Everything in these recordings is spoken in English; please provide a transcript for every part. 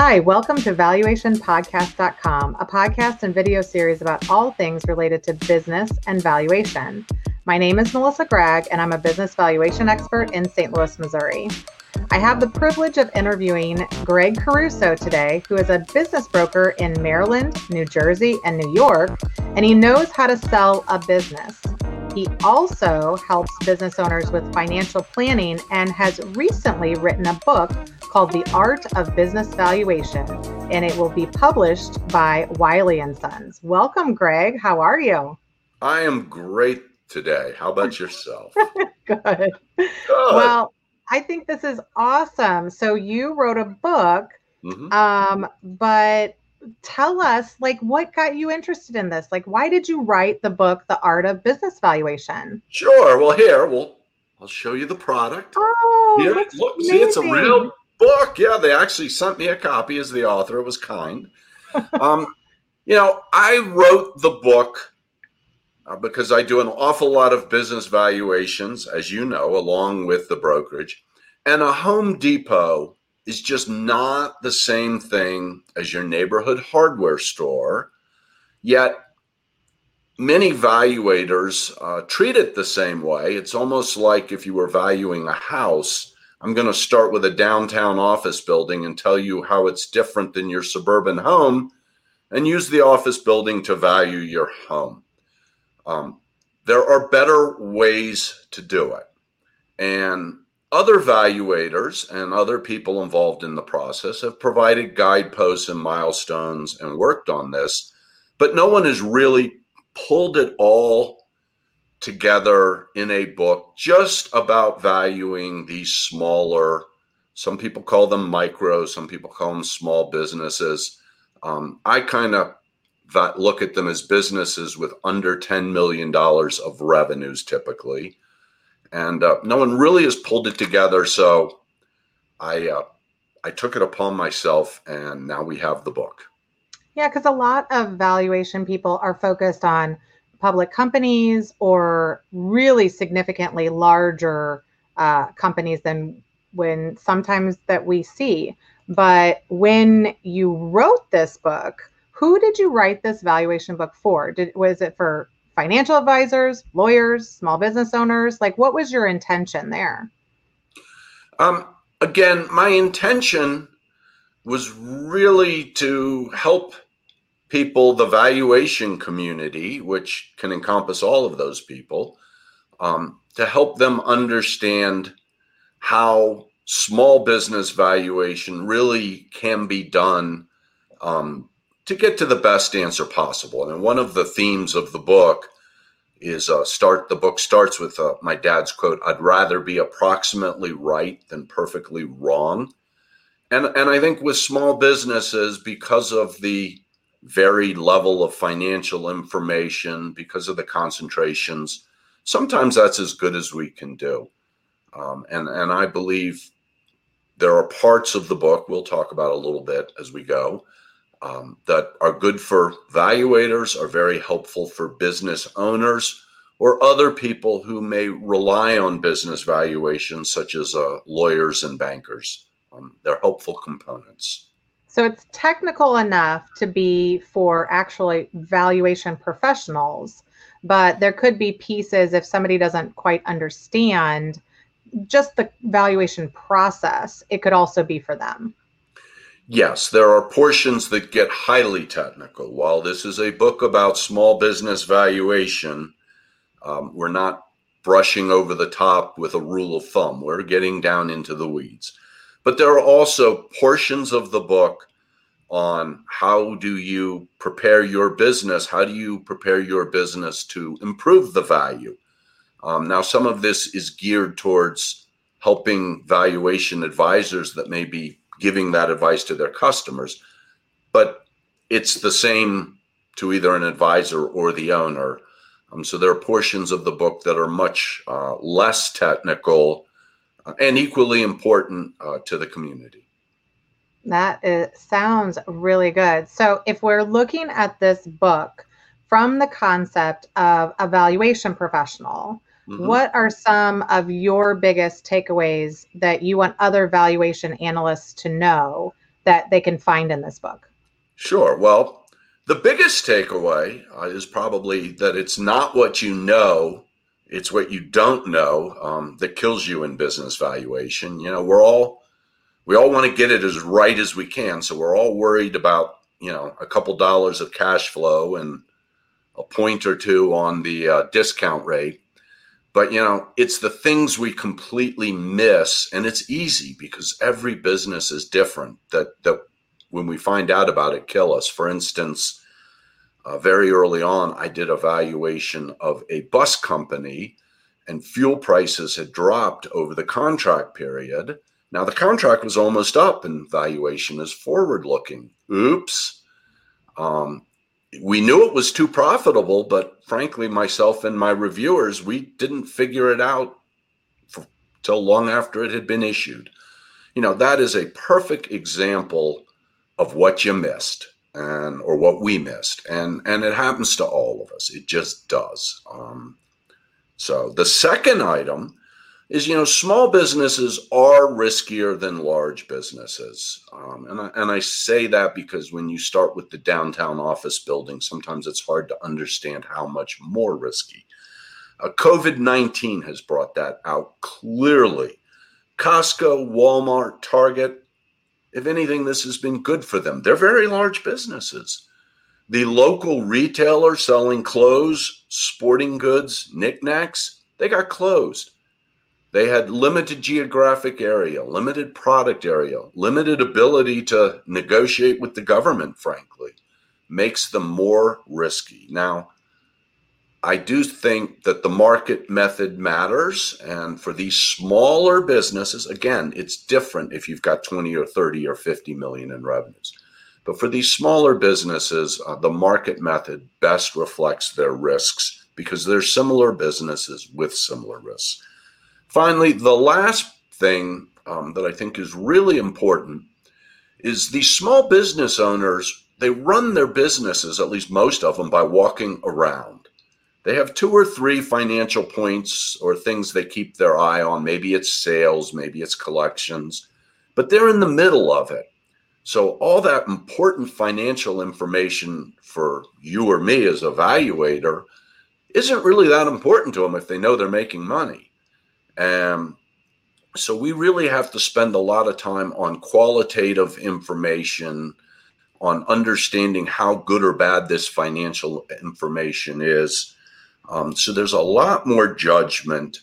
Hi, welcome to valuationpodcast.com, a podcast and video series about all things related to business and valuation. My name is Melissa Gragg, and I'm a business valuation expert in St. Louis, Missouri. I have the privilege of interviewing Greg Caruso today, who is a business broker in Maryland, New Jersey, and New York, and he knows how to sell a business. He also helps business owners with financial planning and has recently written a book called The Art of Business Valuation, and it will be published by Wiley and Sons. Welcome, Greg. How are you? I am great today. How about yourself? Good. Good. Well, I think this is awesome. So you wrote a book, mm-hmm. um, but tell us like what got you interested in this like why did you write the book the art of business valuation sure well here well i'll show you the product oh here, look amazing. see it's a real book. Yeah, they actually sent me a copy as the author. It was kind. um, you know, I wrote the book uh, because I do an awful lot of business valuations, as you know, along with the brokerage. And a Home Depot is just not the same thing as your neighborhood hardware store. Yet, many valuators uh, treat it the same way. It's almost like if you were valuing a house I'm going to start with a downtown office building and tell you how it's different than your suburban home and use the office building to value your home. Um, there are better ways to do it. And other valuators and other people involved in the process have provided guideposts and milestones and worked on this, but no one has really pulled it all together in a book just about valuing these smaller, some people call them micro, some people call them small businesses. Um, I kind of look at them as businesses with under $10 million of revenues typically. And uh, no one really has pulled it together. So I, uh, I took it upon myself, and now we have the book. Yeah, because a lot of valuation people are focused on public companies or really significantly larger uh, companies than when sometimes that we see. But when you wrote this book, who did you write this valuation book for? Did was it for financial advisors, lawyers, small business owners? Like, what was your intention there? Um, again, my intention was really to help people, the valuation community, which can encompass all of those people, um, to help them understand how small business valuation really can be done um, to get to the best answer possible. And one of the themes of the book is uh, start. The book starts with uh, my dad's quote: "I'd rather be approximately right than perfectly wrong." And and I think with small businesses, because of the varied level of financial information because of the concentrations. Sometimes that's as good as we can do. Um, and, and I believe there are parts of the book we'll talk about a little bit as we go um, that are good for valuators, are very helpful for business owners or other people who may rely on business valuations, such as uh, lawyers and bankers. Um, they're helpful components. So it's technical enough to be for actually valuation professionals, but there could be pieces if somebody doesn't quite understand just the valuation process, it could also be for them. Yes, there are portions that get highly technical. While this is a book about small business valuation, um, we're not brushing over the top with a rule of thumb. We're getting down into the weeds. But there are also portions of the book on how do you prepare your business? How do you prepare your business to improve the value? Um, now, some of this is geared towards helping valuation advisors that may be giving that advice to their customers, but it's the same to either an advisor or the owner. Um, so there are portions of the book that are much uh, less technical uh, and equally important uh, to the community. That is, sounds really good. So, if we're looking at this book from the concept of evaluation professional, mm-hmm. what are some of your biggest takeaways that you want other valuation analysts to know that they can find in this book? Sure. Well, the biggest takeaway uh, is probably that it's not what you know, it's what you don't know um, that kills you in business valuation. You know, we're all we all want to get it as right as we can, so we're all worried about you know a couple dollars of cash flow and a point or two on the uh, discount rate. But you know, it's the things we completely miss, and it's easy because every business is different. That that when we find out about it, kill us. For instance, uh, very early on, I did a valuation of a bus company, and fuel prices had dropped over the contract period. Now the contract was almost up, and valuation is forward looking. Oops. Um, we knew it was too profitable, but frankly, myself and my reviewers, we didn't figure it out for, till long after it had been issued. You know, that is a perfect example of what you missed and or what we missed, and and it happens to all of us. It just does. Um, so the second item is you know small businesses are riskier than large businesses. Um, and, I, and i say that because when you start with the downtown office building sometimes it's hard to understand how much more risky. Uh, covid-19 has brought that out clearly. Costco walmart target if anything this has been good for them. They're very large businesses. The local retailer selling clothes sporting goods knickknacks they got closed they had limited geographic area, limited product area, limited ability to negotiate with the government, frankly, makes them more risky. Now, I do think that the market method matters. And for these smaller businesses, again, it's different if you've got 20 or 30 or 50 million in revenues. But for these smaller businesses, uh, the market method best reflects their risks because they're similar businesses with similar risks. Finally, the last thing um, that I think is really important is these small business owners, they run their businesses, at least most of them, by walking around. They have two or three financial points or things they keep their eye on. Maybe it's sales, maybe it's collections, but they're in the middle of it. So, all that important financial information for you or me as a valuator isn't really that important to them if they know they're making money. Um, so we really have to spend a lot of time on qualitative information, on understanding how good or bad this financial information is. Um, so there's a lot more judgment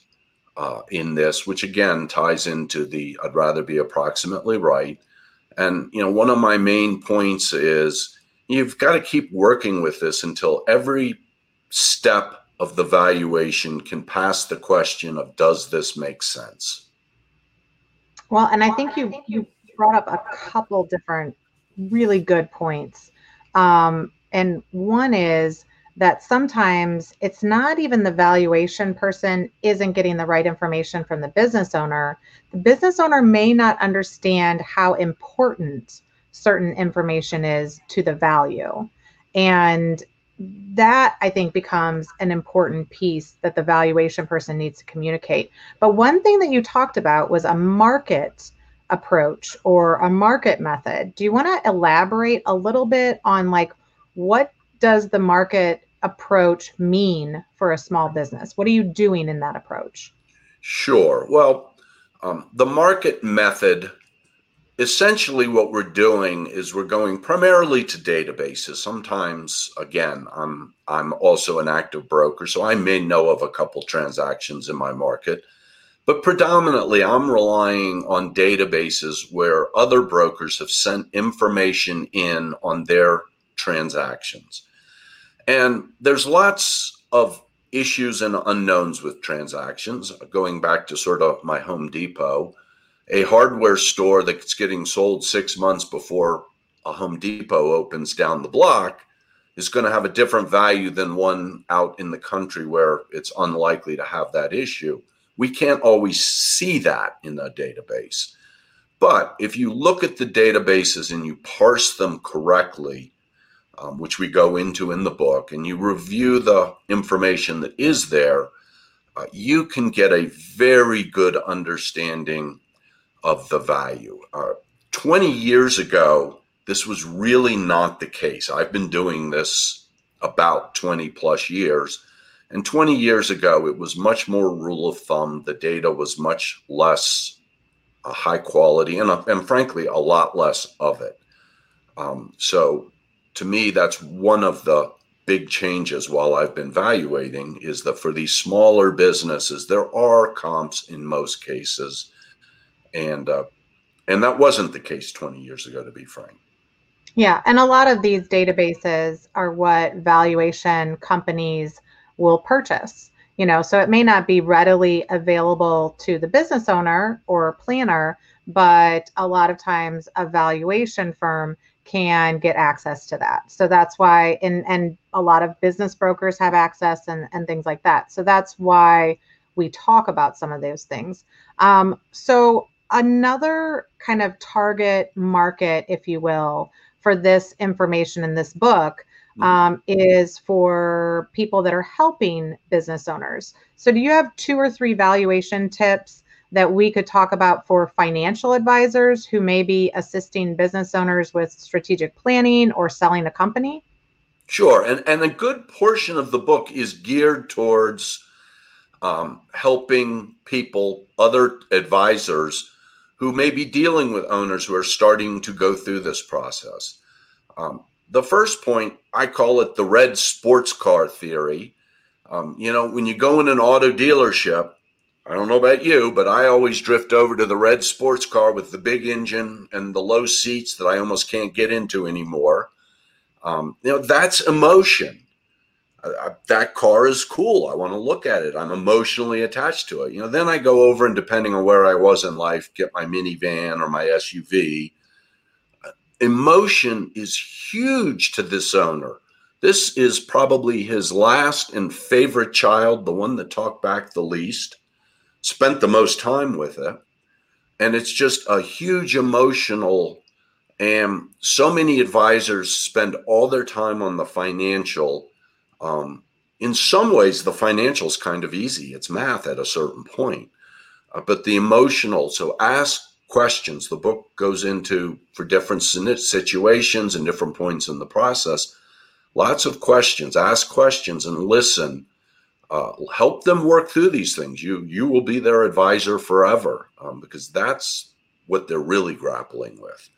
uh, in this, which again ties into the I'd rather be approximately right. And you know, one of my main points is you've got to keep working with this until every step of the valuation can pass the question of does this make sense? Well, and I think you you brought up a couple different really good points. Um, and one is that sometimes it's not even the valuation person isn't getting the right information from the business owner. The business owner may not understand how important certain information is to the value. And that I think becomes an important piece that the valuation person needs to communicate. But one thing that you talked about was a market approach or a market method. Do you want to elaborate a little bit on like what does the market approach mean for a small business? What are you doing in that approach? Sure. Well, um, the market method essentially what we're doing is we're going primarily to databases. Sometimes again i'm i'm also an active broker so i may know of a couple transactions in my market. But predominantly i'm relying on databases where other brokers have sent information in on their transactions. And there's lots of issues and unknowns with transactions going back to sort of my home depot a hardware store that's getting sold six months before a Home Depot opens down the block is going to have a different value than one out in the country where it's unlikely to have that issue. We can't always see that in a database. But if you look at the databases and you parse them correctly, um, which we go into in the book, and you review the information that is there, uh, you can get a very good understanding of the value. Uh, 20 years ago, this was really not the case. I've been doing this about 20 plus years. And 20 years ago, it was much more rule of thumb. The data was much less uh, high quality and, uh, and frankly, a lot less of it. Um, so to me, that's one of the big changes while I've been evaluating is that for these smaller businesses, there are comps in most cases. And, uh, and that wasn't the case 20 years ago, to be frank. Yeah, and a lot of these databases are what valuation companies will purchase. You know, so it may not be readily available to the business owner or planner, but a lot of times a valuation firm can get access to that. So that's why and and a lot of business brokers have access and and things like that. So that's why we talk about some of those things. Um, so another kind of target market, if you will, for this information in this book mm-hmm. um, is for people that are helping business owners. So, do you have two or three valuation tips that we could talk about for financial advisors who may be assisting business owners with strategic planning or selling a company? Sure. And, and a good portion of the book is geared towards um, helping people, other advisors, who may be dealing with owners who are starting to go through this process. Um, the first point, I call it the red sports car theory. Um, you know, when you go in an auto dealership, I don't know about you, but I always drift over to the red sports car with the big engine and the low seats that I almost can't get into anymore. Um, you know, that's emotion. I, that car is cool. I want to look at it. I'm emotionally attached to it. You know, then I go over and depending on where I was in life, get my minivan or my SUV. Emotion is huge to this owner. This is probably his last and favorite child, the one that talked back the least, spent the most time with it. And it's just a huge emotional. And so many advisors spend all their time on the financial um, in some ways, the financial is kind of easy. It's math at a certain point, uh, but the emotional. So ask questions. The book goes into for different situations and different points in the process. Lots of questions. Ask questions and listen. Uh, help them work through these things. You you will be their advisor forever um, because that's what they're really grappling with.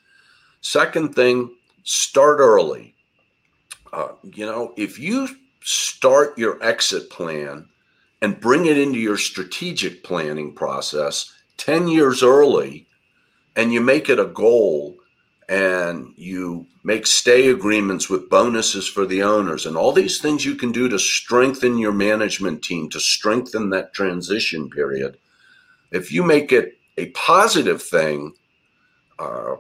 Second thing, start early. Uh, you know, if you start your exit plan and bring it into your strategic planning process 10 years early and you make it a goal and you make stay agreements with bonuses for the owners and all these things you can do to strengthen your management team to strengthen that transition period. If you make it a positive thing uh,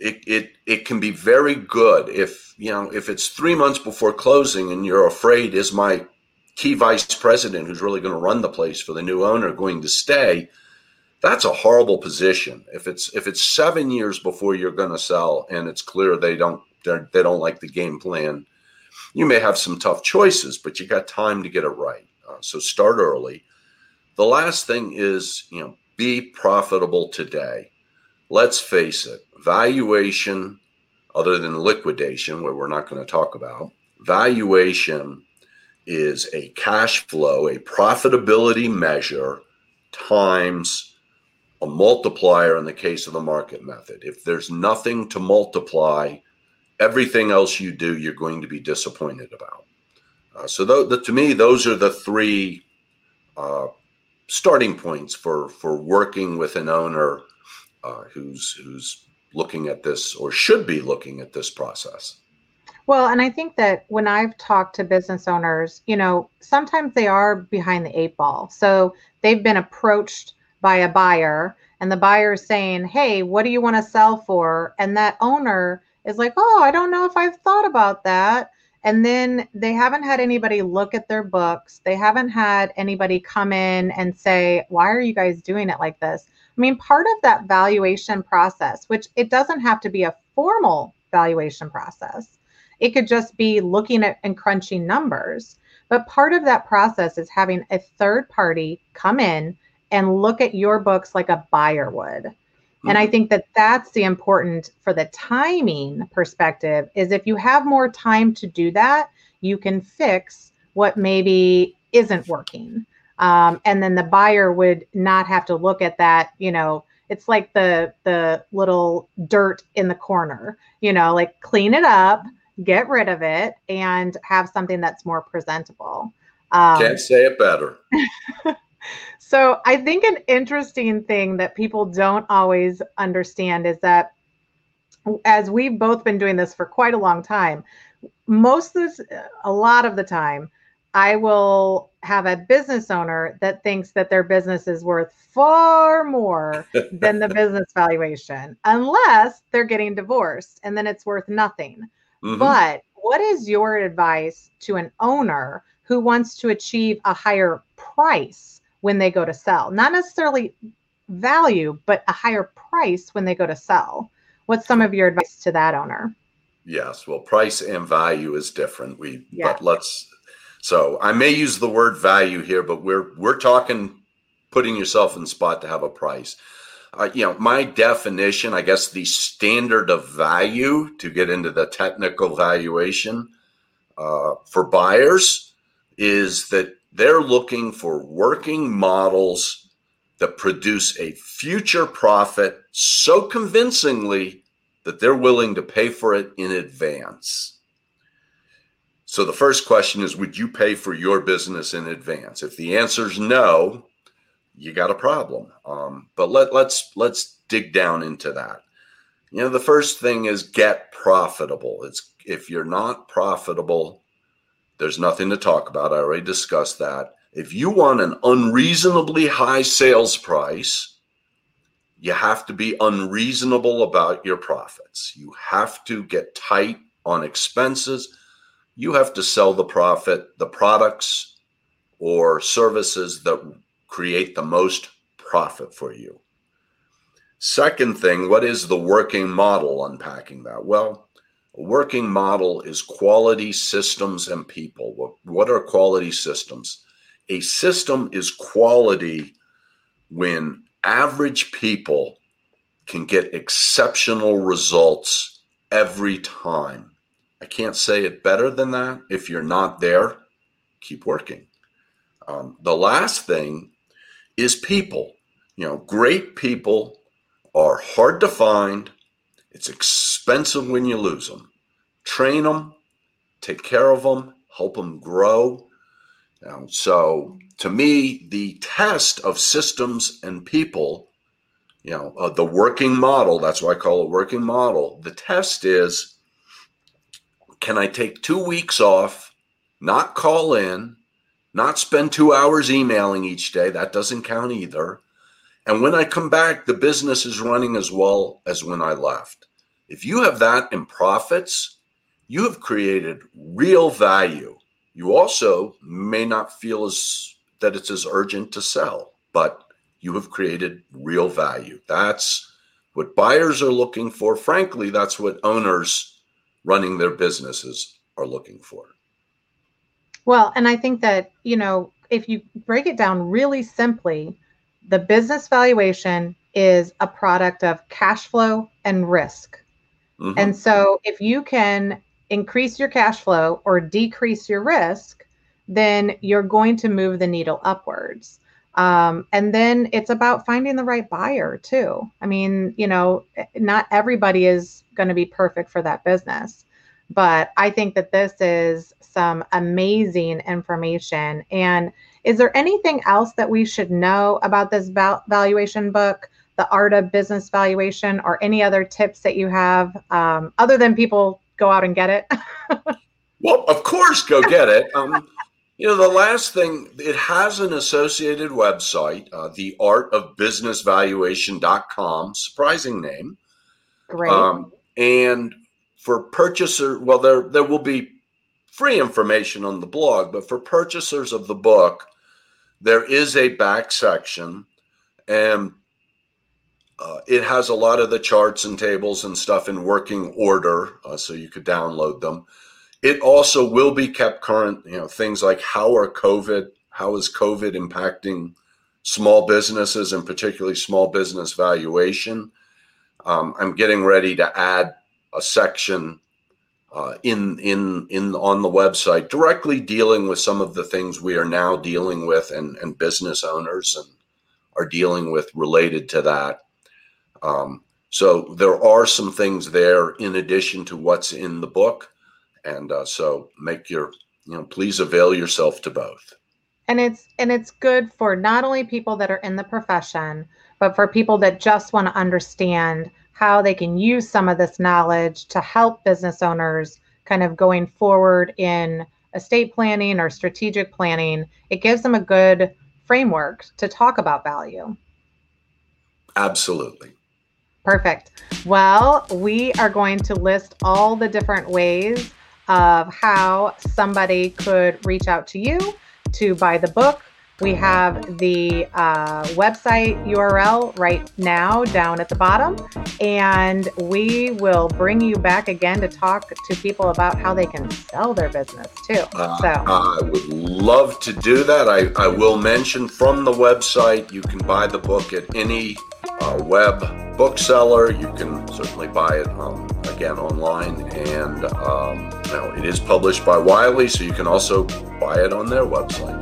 it, it it can be very good if you know if it's three months before closing and you're afraid is my key vice president who's really going to run the place for the new owner going to stay? That's a horrible position. If it's if it's seven years before you're going to sell and it's clear they don't they don't like the game plan you may have some tough choices but you got time to get it right. Uh, so start early. The last thing is you know be profitable today let's face it valuation, other than liquidation, where we're not going to talk about, valuation is a cash flow, a profitability measure times a multiplier in the case of the market method. If there's nothing to multiply, everything else you do, you're going to be disappointed about. Uh, so, th- the, to me, those are the three uh, starting points for for working with an owner uh, who's who's looking at this or should be looking at this process. Well, and I think that when I've talked to business owners, you know, sometimes they are behind the eight ball. So they've been approached by a buyer and the buyer is saying, Hey, what do you want to sell for? And that owner is like, Oh, I don't know if I've thought about that. And then they haven't had anybody look at their books. They haven't had anybody come in and say, Why are you guys doing it like this? I mean, part of that valuation process, which it doesn't have to be a formal valuation process, it could just be looking at and crunching numbers. But part of that process is having a third party come in and look at your books like a buyer would. And I mm-hmm. think that that's the important for the timing perspective is if you have more time to do that, you can fix what maybe isn't working. Um, and then the buyer would not have to look at that, you know, it's like the the little dirt in the corner, you know, like clean it up, get rid of it, and have something that's more presentable. Um, Can't say it better. so I think an interesting thing that people don't always understand is that as we've both been doing this for quite a long time, most of this, a lot of the time, I will have a business owner that thinks that their business is worth far more than the business valuation, unless they're getting divorced and then it's worth nothing. Mm-hmm. But what is your advice to an owner who wants to achieve a higher price when they go to sell? Not necessarily value, but a higher price when they go to sell. What's some of your advice to that owner? Yes, well, price and value is different. We yeah. but let's so I may use the word value here, but we're we're talking putting yourself in spot to have a price. Uh, you know, my definition, I guess, the standard of value to get into the technical valuation uh, for buyers is that they're looking for working models that produce a future profit so convincingly that they're willing to pay for it in advance. So the first question is Would you pay for your business in advance? If the answer is no, you got a problem. Um, but let, let's let's dig down into that. You know, the first thing is get profitable. It's if you're not profitable, there's nothing to talk about. I already discussed that. If you want an unreasonably high sales price, you have to be unreasonable about your profits. You have to get tight on expenses you have to sell the profit, the products or services that create the most profit for you. Second thing, what is the working model? Unpacking that. Well, a working model is quality systems and people. What, are quality systems? A system is quality when average people can get exceptional results every time. I can't say it better than that. If you're not there, keep working. Um, the last thing is people. You know, great people are hard to find. It's expensive when you lose them. Train them, take care of them, help them grow. So, to me, the test of systems and people, you know, uh, the working model, that's why I call it working model. The test is can I take two weeks off, not call in, not spend two hours emailing each day? That doesn't count either. And when I come back, the business is running as well as when I left. If you have that in profits, you have created real value. You also may not feel as that it's as urgent to sell, but you have created real value. That's what buyers are looking for. Frankly, that's what owners running their businesses are looking for. Well, and I think that, you know, if you break it down really simply, the business valuation is a product of cash flow and risk. Mm-hmm. And so if you can increase your cash flow or decrease your risk, then you're going to move the needle upwards. Um, and then it's about finding the right buyer too. I mean, you know, not everybody is going to be perfect for that business, but I think that this is some amazing information. And is there anything else that we should know about this val- valuation book, the art of business valuation, or any other tips that you have um, other than people go out and get it? well, of course, go get it. Um, you know, the last thing, it has an associated website, uh, the art of business valuation.com, surprising name. Great. Um, and for purchaser, well, there, there will be free information on the blog, but for purchasers of the book, there is a back section and uh, it has a lot of the charts and tables and stuff in working order, uh, so you could download them. It also will be kept current. You know, things like how are COVID, how is COVID impacting small businesses and particularly small business valuation? um, I'm getting ready to add a section uh, in in in on the website directly dealing with some of the things we are now dealing with and and business owners and are dealing with related to that. Um, so there are some things there in addition to what's in the book, and uh, so make your you know please avail yourself to both. And it's and it's good for not only people that are in the profession, but for people that just want to understand how they can use some of this knowledge to help business owners kind of going forward in estate planning or strategic planning. It gives them a good framework to talk about value. Absolutely. Perfect. Well, we are going to list all the different ways of how somebody could reach out to you to buy the book we have the uh, website URL right now down at the bottom, and we will bring you back again to talk to people about how they can sell their business too. Uh, so I would love to do that. I, I will mention from the website you can buy the book at any uh, web bookseller. You can certainly buy it um, again online, and um, know, it is published by Wiley, so you can also buy it on their website.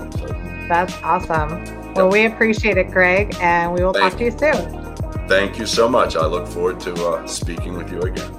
That's awesome. Well, we appreciate it, Greg, and we will Thank talk to you soon. Thank you so much. I look forward to uh, speaking with you again.